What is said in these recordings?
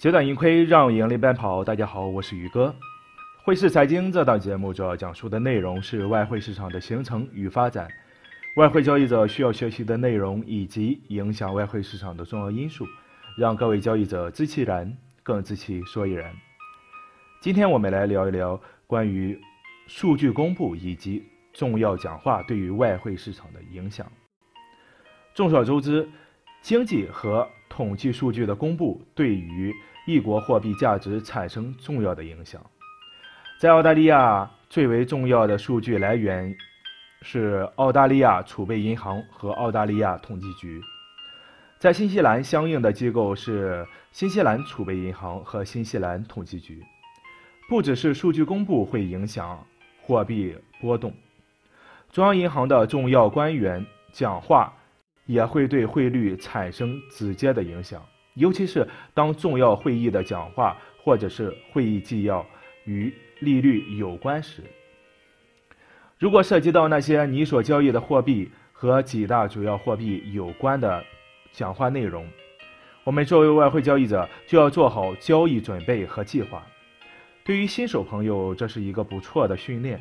截断盈亏，让盈利奔跑。大家好，我是宇哥。汇市财经这档节目主要讲述的内容是外汇市场的形成与发展，外汇交易者需要学习的内容以及影响外汇市场的重要因素，让各位交易者知其然，更知其所以然。今天我们来聊一聊关于数据公布以及重要讲话对于外汇市场的影响。众所周知，经济和统计数据的公布对于一国货币价值产生重要的影响。在澳大利亚，最为重要的数据来源是澳大利亚储备银行和澳大利亚统计局。在新西兰，相应的机构是新西兰储备银行和新西兰统计局。不只是数据公布会影响货币波动，中央银行的重要官员讲话也会对汇率产生直接的影响。尤其是当重要会议的讲话或者是会议纪要与利率有关时，如果涉及到那些你所交易的货币和几大主要货币有关的讲话内容，我们作为外汇交易者就要做好交易准备和计划。对于新手朋友，这是一个不错的训练。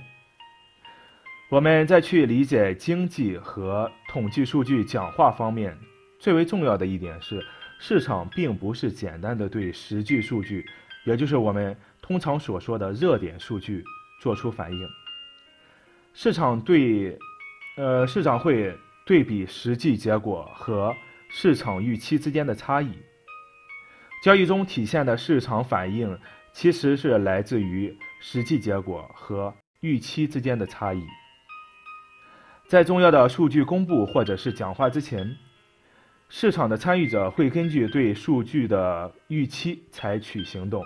我们在去理解经济和统计数据讲话方面，最为重要的一点是。市场并不是简单的对实际数据，也就是我们通常所说的热点数据做出反应。市场对，呃，市场会对比实际结果和市场预期之间的差异。交易中体现的市场反应，其实是来自于实际结果和预期之间的差异。在重要的数据公布或者是讲话之前。市场的参与者会根据对数据的预期采取行动。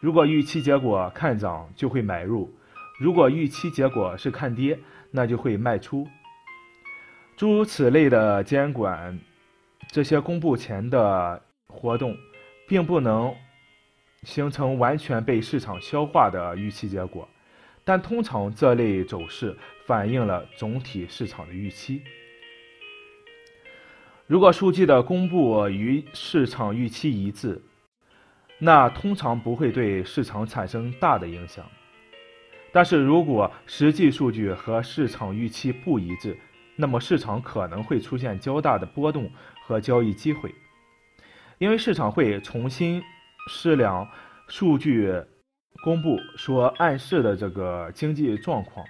如果预期结果看涨，就会买入；如果预期结果是看跌，那就会卖出。诸如此类的监管，这些公布前的活动，并不能形成完全被市场消化的预期结果，但通常这类走势反映了总体市场的预期。如果数据的公布与市场预期一致，那通常不会对市场产生大的影响。但是如果实际数据和市场预期不一致，那么市场可能会出现较大的波动和交易机会，因为市场会重新思量数据公布说暗示的这个经济状况。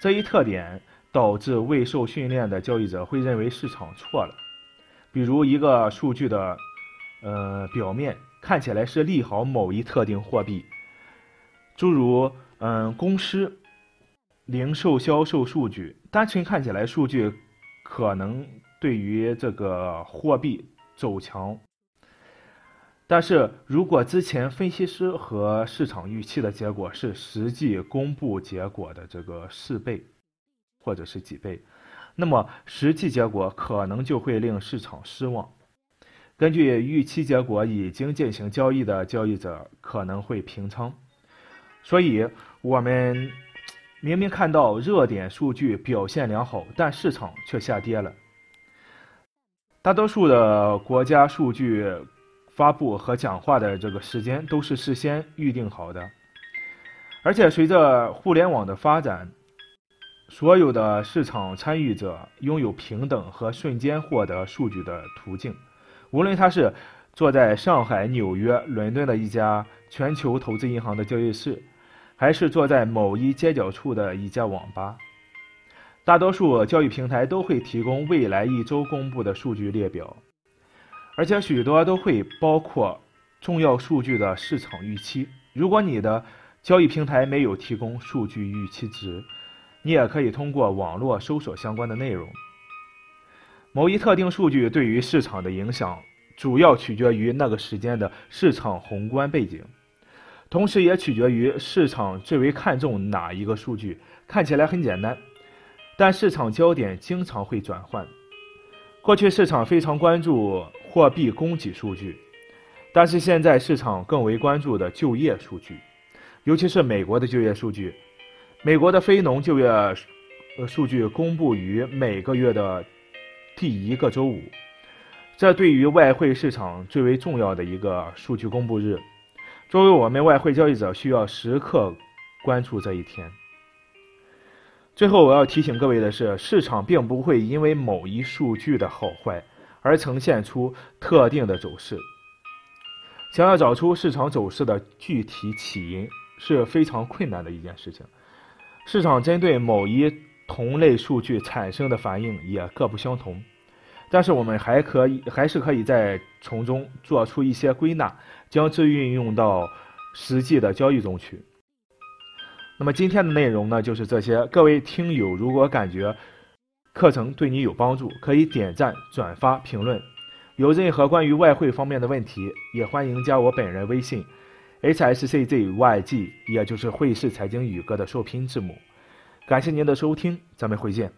这一特点导致未受训练的交易者会认为市场错了。比如一个数据的，呃，表面看起来是利好某一特定货币，诸如嗯公司零售销售数据，单纯看起来数据可能对于这个货币走强，但是如果之前分析师和市场预期的结果是实际公布结果的这个四倍，或者是几倍。那么实际结果可能就会令市场失望。根据预期结果已经进行交易的交易者可能会平仓。所以，我们明明看到热点数据表现良好，但市场却下跌了。大多数的国家数据发布和讲话的这个时间都是事先预定好的，而且随着互联网的发展。所有的市场参与者拥有平等和瞬间获得数据的途径，无论他是坐在上海、纽约、伦敦的一家全球投资银行的交易室，还是坐在某一街角处的一家网吧。大多数交易平台都会提供未来一周公布的数据列表，而且许多都会包括重要数据的市场预期。如果你的交易平台没有提供数据预期值，你也可以通过网络搜索相关的内容。某一特定数据对于市场的影响，主要取决于那个时间的市场宏观背景，同时也取决于市场最为看重哪一个数据。看起来很简单，但市场焦点经常会转换。过去市场非常关注货币供给数据，但是现在市场更为关注的就业数据，尤其是美国的就业数据。美国的非农就业呃数据公布于每个月的第一个周五，这对于外汇市场最为重要的一个数据公布日，作为我们外汇交易者，需要时刻关注这一天。最后，我要提醒各位的是，市场并不会因为某一数据的好坏而呈现出特定的走势。想要找出市场走势的具体起因是非常困难的一件事情。市场针对某一同类数据产生的反应也各不相同。但是我们还可以，还是可以在从中做出一些归纳，将之运用到实际的交易中去。那么今天的内容呢，就是这些。各位听友，如果感觉课程对你有帮助，可以点赞、转发、评论。有任何关于外汇方面的问题，也欢迎加我本人微信：hsczyg，也就是汇市财经宇哥的收拼字母。感谢您的收听，咱们回见。